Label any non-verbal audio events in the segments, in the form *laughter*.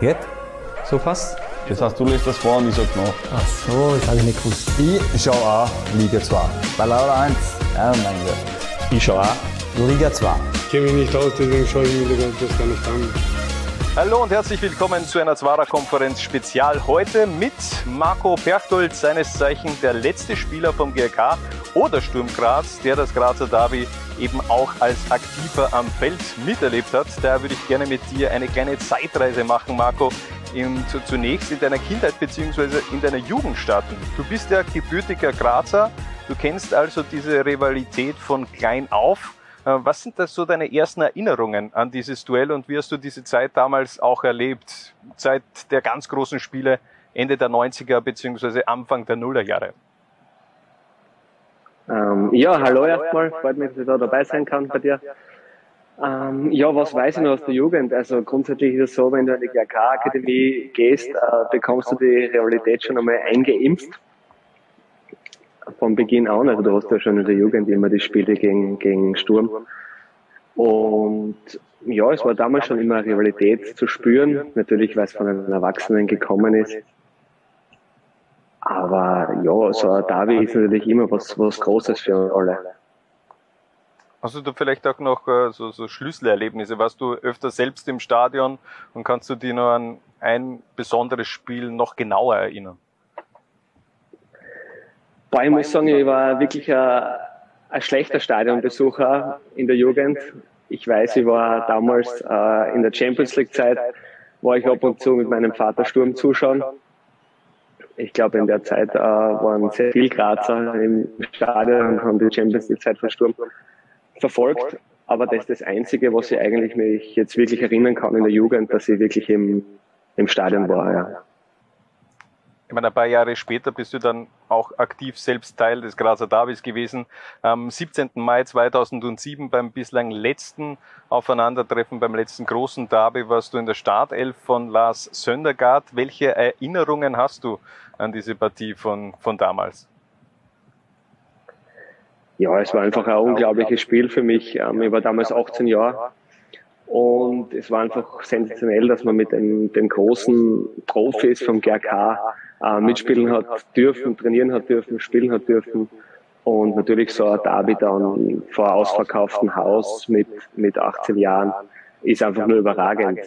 Geht? So fast? Das heißt, du lässt das vor und ich sag nach. Ach so, das habe ich nicht gewusst. Ich schaue auch Liga 2. Bei Laura 1. Ja, mein Gott. Ich schaue auch Liga 2. Ich kenne mich nicht aus, deswegen schaue ich mir das gar nicht an. Hallo und herzlich willkommen zu einer Zwara-Konferenz Spezial. Heute mit Marco Berchtold, seines Zeichen der letzte Spieler vom GRK oder Sturm Graz, der das Grazer Derby eben auch als Aktiver am Feld miterlebt hat. Da würde ich gerne mit dir eine kleine Zeitreise machen, Marco. In, zu, zunächst in deiner Kindheit bzw. in deiner Jugend starten. Du bist ja gebürtiger Grazer, du kennst also diese Rivalität von klein auf. Äh, was sind das so deine ersten Erinnerungen an dieses Duell und wie hast du diese Zeit damals auch erlebt? Zeit der ganz großen Spiele Ende der 90er bzw. Anfang der Nullerjahre. Ähm, ja, hallo erstmal, freut mich, dass ich da dabei sein kann bei dir. Ähm, ja, was weiß ich noch aus der Jugend? Also grundsätzlich ist es so, wenn du in die GRK-Akademie gehst, äh, bekommst du die Realität schon einmal eingeimpft. Von Beginn an, also du hast ja schon in der Jugend immer die Spiele gegen, gegen Sturm. Und ja, es war damals schon immer Rivalität zu spüren, natürlich weil es von einem Erwachsenen gekommen ist. Aber ja, so ein Derby ist natürlich immer was, was Großes für alle. Hast du da vielleicht auch noch äh, so, so Schlüsselerlebnisse? Warst du öfter selbst im Stadion und kannst du dich noch an ein besonderes Spiel noch genauer erinnern? Boah, ich muss sagen, ich war wirklich ein, ein schlechter Stadionbesucher in der Jugend. Ich weiß, ich war damals äh, in der Champions League Zeit, war ich ab und zu mit meinem Vater Sturm zuschauen. Ich glaube, in der Zeit äh, waren sehr viel Grazer im Stadion und haben die Champions League Zeit von Sturm verfolgt. Aber das ist das Einzige, was ich eigentlich mich jetzt wirklich erinnern kann in der Jugend, dass ich wirklich im, im Stadion war. Ja. Ich meine, ein paar Jahre später bist du dann auch aktiv selbst Teil des Grazer Davis gewesen. Am 17. Mai 2007 beim bislang letzten Aufeinandertreffen, beim letzten großen Derby, warst du in der Startelf von Lars Söndergaard. Welche Erinnerungen hast du an diese Partie von, von damals? Ja, es war einfach ein unglaubliches Spiel für mich. Ähm, ich war damals 18 Jahre und es war einfach sensationell, dass man mit den, den großen Profis vom GRK äh, mitspielen hat dürfen, trainieren hat dürfen, spielen hat dürfen. Und natürlich so ein Derby dann vor ausverkauftem Haus mit, mit 18 Jahren ist einfach nur überragend.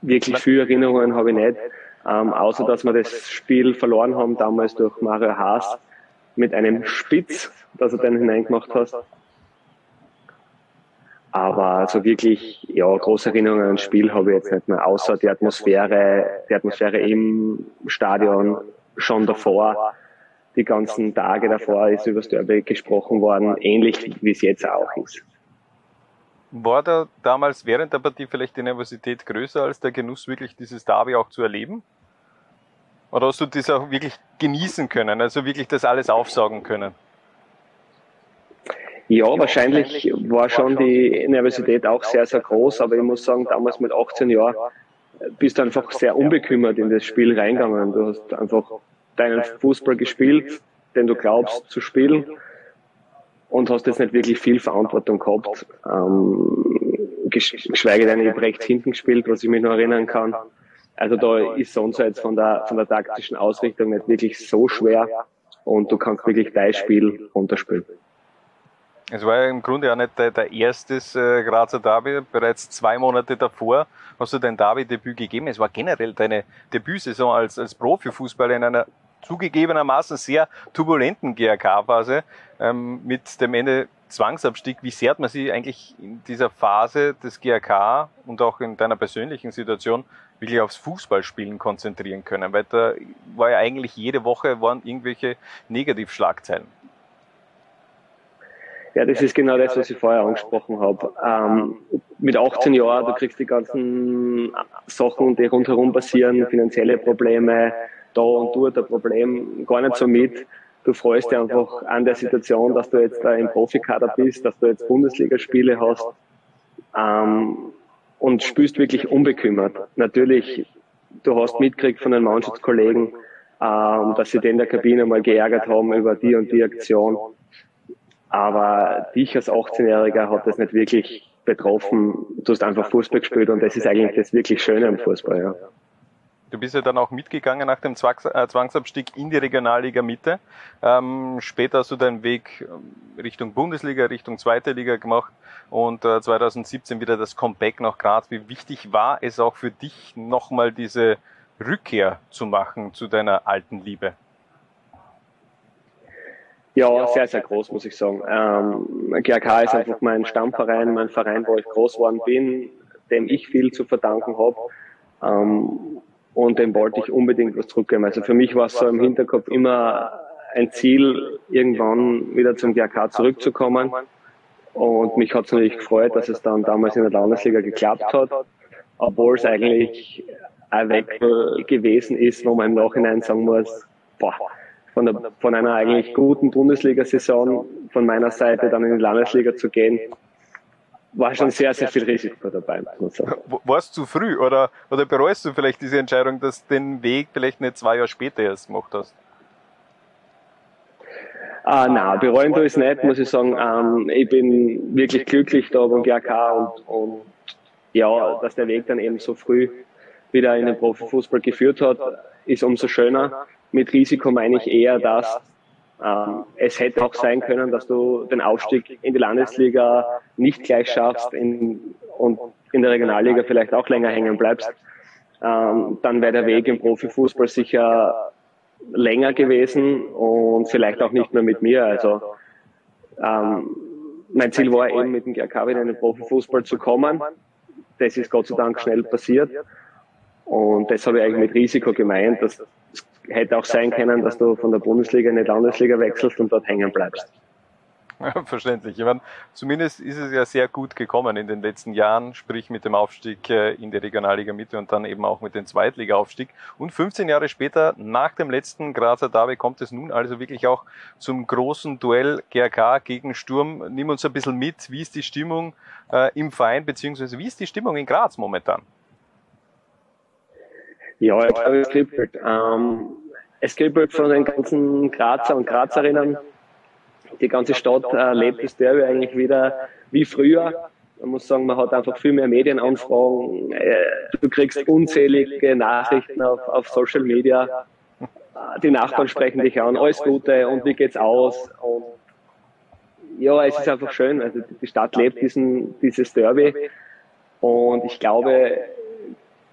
Wirklich viele Erinnerungen habe ich nicht, ähm, außer dass wir das Spiel verloren haben damals durch Mario Haas mit einem Spitz, das er dann hineingemacht hat. Aber so wirklich, ja, große Erinnerungen an das Spiel habe ich jetzt nicht mehr, außer die Atmosphäre, die Atmosphäre im Stadion schon davor. Die ganzen Tage davor ist über das Derby gesprochen worden, ähnlich wie es jetzt auch ist. War da damals während der Partie vielleicht die Nervosität größer als der Genuss, wirklich dieses Derby auch zu erleben? Oder hast du das auch wirklich genießen können, also wirklich das alles aufsaugen können? Ja, wahrscheinlich war schon die Nervosität auch sehr, sehr groß, aber ich muss sagen, damals mit 18 Jahren bist du einfach sehr unbekümmert in das Spiel reingegangen. Du hast einfach deinen Fußball gespielt, den du glaubst zu spielen und hast jetzt nicht wirklich viel Verantwortung gehabt. Ähm, geschweige denn, ich habe rechts hinten gespielt, was ich mich noch erinnern kann. Also da ist sonst jetzt von der, von der taktischen Ausrichtung nicht wirklich so schwer und du kannst wirklich dein Spiel runterspielen. Es war ja im Grunde auch nicht der, der erstes äh, Grazer Derby. Bereits zwei Monate davor hast du dein Derby-Debüt gegeben. Es war generell deine Debütsaison als, als Profifußballer in einer zugegebenermaßen sehr turbulenten GRK-Phase ähm, mit dem Ende Zwangsabstieg. Wie sehr hat man sich eigentlich in dieser Phase des GRK und auch in deiner persönlichen Situation wirklich aufs Fußballspielen konzentrieren können? Weil da war ja eigentlich jede Woche waren irgendwelche Negativschlagzeilen. Ja, das ist genau das, was ich vorher angesprochen habe. Ähm, mit 18 Jahren, du kriegst die ganzen Sachen, die rundherum passieren, finanzielle Probleme, da und dort ein Problem, gar nicht so mit. Du freust dich einfach an der Situation, dass du jetzt da im Profikader bist, dass du jetzt Bundesligaspiele hast ähm, und spielst wirklich unbekümmert. Natürlich, du hast mitgekriegt von den Mannschaftskollegen, ähm, dass sie den in der Kabine mal geärgert haben über die und die Aktion. Aber dich als 18-Jähriger hat das nicht wirklich betroffen. Du hast einfach Fußball gespielt und das ist eigentlich das wirklich Schöne am Fußball, ja. Du bist ja dann auch mitgegangen nach dem äh, Zwangsabstieg in die Regionalliga Mitte. Ähm, später hast du deinen Weg ähm, Richtung Bundesliga, Richtung zweite Liga gemacht und äh, 2017 wieder das Comeback nach Graz. Wie wichtig war es auch für dich, nochmal diese Rückkehr zu machen zu deiner alten Liebe? Ja, sehr, sehr groß, muss ich sagen. Ähm, GRK ist einfach mein Stammverein, mein Verein, wo ich groß geworden bin, dem ich viel zu verdanken habe. Ähm, und dem wollte ich unbedingt was zurückgeben. Also für mich war es so im Hinterkopf immer ein Ziel, irgendwann wieder zum GRK zurückzukommen. Und mich hat es natürlich gefreut, dass es dann damals in der Landesliga geklappt hat, obwohl es eigentlich ein Wechsel gewesen ist, wo man im Nachhinein sagen muss, boah, von, der, von einer eigentlich guten Bundesliga-Saison von meiner Seite dann in die Landesliga zu gehen, war schon sehr, sehr viel Risiko dabei. War es zu früh oder, oder bereust du vielleicht diese Entscheidung, dass du den Weg vielleicht nicht zwei Jahre später erst gemacht hast? Ah, nein, bereuen tue ich es nicht, muss ich sagen. Ähm, ich bin wirklich glücklich da beim GRK und, und ja, dass der Weg dann eben so früh wieder in den Profifußball geführt hat, ist umso schöner. Mit Risiko meine ich eher das, ähm, es hätte auch sein können, dass du den Aufstieg in die Landesliga nicht gleich schaffst in, und in der Regionalliga vielleicht auch länger hängen bleibst. Ähm, dann wäre der Weg im Profifußball sicher länger gewesen und vielleicht auch nicht mehr mit mir. Also ähm, mein Ziel war eben mit dem GRK wieder in den Profifußball zu kommen. Das ist Gott sei Dank schnell passiert. Und das habe ich eigentlich mit Risiko gemeint, dass hätte auch sein können, dass du von der Bundesliga in die Landesliga wechselst und dort hängen bleibst. Ja, verständlich. Ich meine, zumindest ist es ja sehr gut gekommen in den letzten Jahren, sprich mit dem Aufstieg äh, in die Regionalliga Mitte und dann eben auch mit dem Zweitliga-Aufstieg. Und 15 Jahre später, nach dem letzten Grazer Derby, kommt es nun also wirklich auch zum großen Duell GRK gegen Sturm. Nimm uns ein bisschen mit. Wie ist die Stimmung äh, im Verein, beziehungsweise wie ist die Stimmung in Graz momentan? Ja, ich glaube, es kribbelt. Ähm, es kribbelt von den ganzen Grazer und Grazerinnen. Die ganze Stadt äh, lebt das Derby eigentlich wieder wie früher. Man muss sagen, man hat einfach viel mehr Medienanfragen. Äh, du kriegst unzählige Nachrichten auf, auf Social Media. Äh, die Nachbarn sprechen dich an, alles Gute und wie geht's aus? Und ja, es ist einfach schön. Also die Stadt lebt diesen, dieses Derby. Und ich glaube,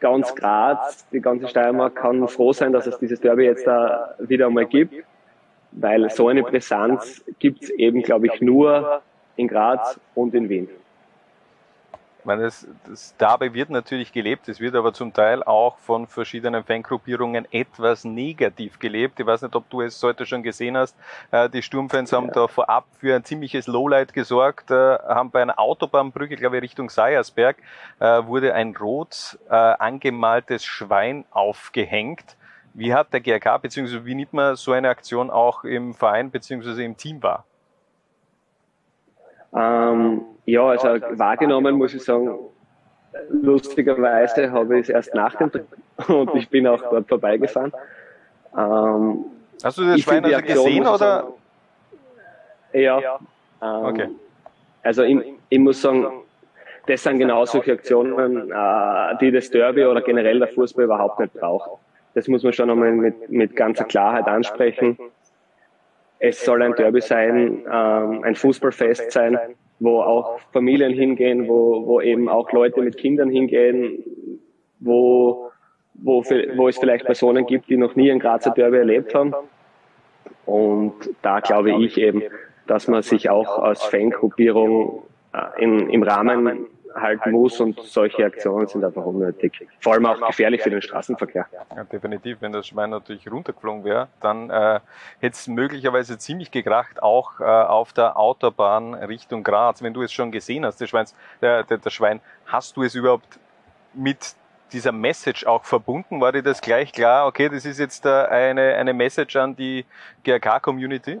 ganz Graz, die ganze Steiermark kann froh sein, dass es dieses Derby jetzt da wieder einmal gibt, weil so eine Brisanz gibt es eben, glaube ich, nur in Graz und in Wien. Ich meine, das, das Derby wird natürlich gelebt, es wird aber zum Teil auch von verschiedenen Fangruppierungen etwas negativ gelebt. Ich weiß nicht, ob du es heute schon gesehen hast. Äh, die Sturmfans haben da vorab für ein ziemliches Lowlight gesorgt, äh, haben bei einer Autobahnbrücke, glaube ich, Richtung Seiersberg, äh, wurde ein rot angemaltes Schwein aufgehängt. Wie hat der GRK, beziehungsweise wie nimmt man so eine Aktion auch im Verein, beziehungsweise im Team wahr? Ähm, ja, also wahrgenommen muss ich sagen, lustigerweise habe ich es erst nach dem Trip *laughs* und ich bin auch dort vorbeigefahren. Ähm, Hast du das Schwein also gesehen oder? Sagen, ja. Ähm, okay. Also ich, ich, muss sagen, das sind genau solche Aktionen, äh, die das Derby oder generell der Fußball überhaupt nicht braucht. Das muss man schon einmal mit, mit ganzer Klarheit ansprechen. Es soll ein Derby sein, ähm, ein Fußballfest sein, wo auch Familien hingehen, wo, wo eben auch Leute mit Kindern hingehen, wo, wo, wo es vielleicht Personen gibt, die noch nie ein Grazer Derby erlebt haben. Und da glaube ich eben, dass man sich auch als Fangruppierung äh, in, im Rahmen halten muss und solche Aktionen sind einfach unnötig. Vor allem auch gefährlich für den Straßenverkehr. Ja, definitiv. Wenn das Schwein natürlich runtergeflogen wäre, dann äh, hätte es möglicherweise ziemlich gekracht, auch äh, auf der Autobahn Richtung Graz. Wenn du es schon gesehen hast, der, Schweins, der, der, der Schwein, hast du es überhaupt mit dieser Message auch verbunden? War dir das gleich klar, okay, das ist jetzt äh, eine, eine Message an die GRK-Community?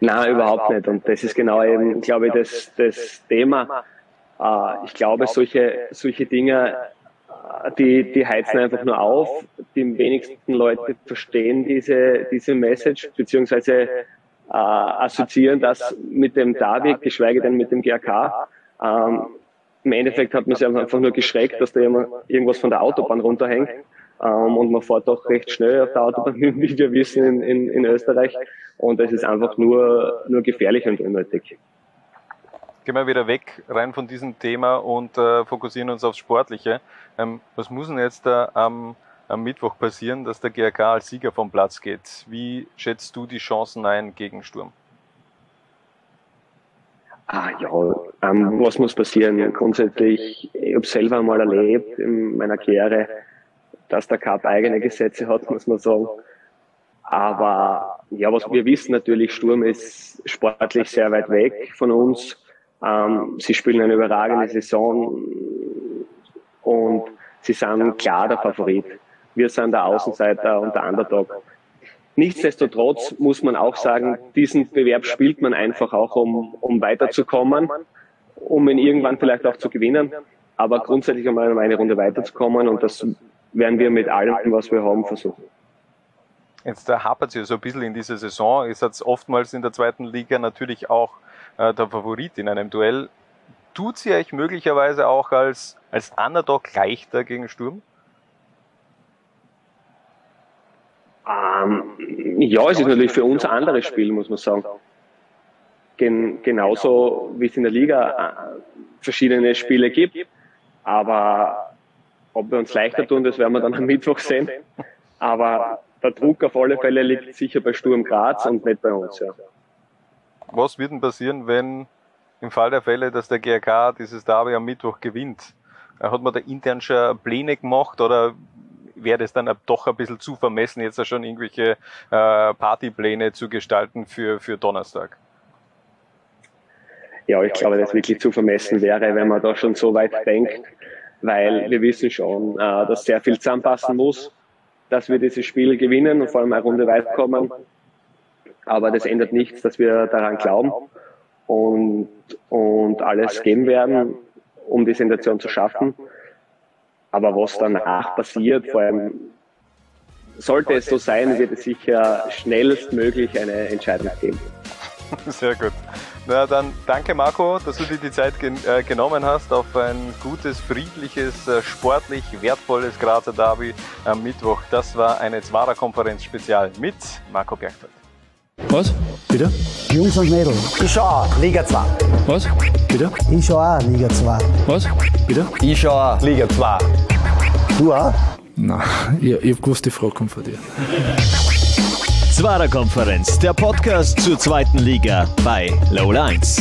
Nein, überhaupt nicht. Und das ist genau eben, glaube ich, das, das Thema. Äh, ich glaube, solche, solche Dinge, äh, die, die heizen einfach nur auf. Die wenigsten Leute verstehen diese, diese Message, beziehungsweise äh, assoziieren das mit dem David, geschweige denn mit dem GRK. Ähm, Im Endeffekt hat man sich einfach nur geschreckt, dass da irgendwas von der Autobahn runterhängt. Ähm, und man fährt doch recht schnell auf der Autobahn, *laughs* wie wir wissen, in, in, in Österreich. Und es ist einfach nur, nur gefährlich und unnötig. Gehen wir wieder weg rein von diesem Thema und äh, fokussieren uns aufs Sportliche. Ähm, was muss denn jetzt da am, am Mittwoch passieren, dass der GRK als Sieger vom Platz geht? Wie schätzt du die Chancen ein gegen Sturm? Ah ja, ähm, was muss passieren? Grundsätzlich, ich habe selber mal erlebt in meiner Karriere, dass der Cup eigene Gesetze hat, muss man sagen. Aber ja, was wir wissen natürlich, Sturm ist sportlich sehr weit weg von uns. Ähm, sie spielen eine überragende Saison und sie sind klar der Favorit. Wir sind der Außenseiter und der Underdog. Nichtsdestotrotz muss man auch sagen, diesen Bewerb spielt man einfach auch, um, um weiterzukommen, um ihn irgendwann vielleicht auch zu gewinnen, aber grundsätzlich um eine Runde weiterzukommen und das werden wir mit allem, was wir haben, versuchen. Jetzt hapert es ja so ein bisschen in dieser Saison. Ist jetzt oftmals in der zweiten Liga natürlich auch äh, der Favorit in einem Duell. Tut sie euch möglicherweise auch als, als Underdog leichter gegen Sturm? Ähm, ja, es ist natürlich für uns ein anderes Spiel, muss man sagen. Gen genauso wie es in der Liga äh, verschiedene Spiele gibt. Aber ob wir uns leichter tun, das werden wir dann am Mittwoch sehen. Aber der Druck auf alle Fälle liegt sicher bei Sturm Graz und nicht bei uns. Ja. Was wird denn passieren, wenn im Fall der Fälle, dass der GRK dieses Derby am Mittwoch gewinnt? Hat man da intern schon Pläne gemacht oder wäre das dann doch ein bisschen zu vermessen, jetzt schon irgendwelche äh, Partypläne zu gestalten für, für Donnerstag? Ja, ich glaube, dass wirklich zu vermessen wäre, wenn man da schon so weit denkt weil wir wissen schon, äh, dass sehr viel zusammenpassen muss, dass wir dieses Spiel gewinnen und vor allem eine Runde weit kommen. Aber das ändert nichts, dass wir daran glauben und, und alles geben werden, um die Sensation zu schaffen. Aber was danach passiert, vor allem sollte es so sein, wird es sicher schnellstmöglich eine Entscheidung geben. Sehr gut. Na dann danke Marco, dass du dir die Zeit gen äh, genommen hast auf ein gutes, friedliches, äh, sportlich wertvolles Grazer Derby am Mittwoch. Das war eine Zwarer-Konferenz Spezial mit Marco Bergfeld. Was? Bitte? Jungs und Mädels. Ich schau Liga 2. Was? Bitte? Ich schau auch Liga 2. Was? Bitte? Ich schau auch Liga 2. Du auch? Nein, ich, ich hab gewusst, die Frage kommt von dir. Zwarer Konferenz, der Podcast zur zweiten Liga bei Low Lines.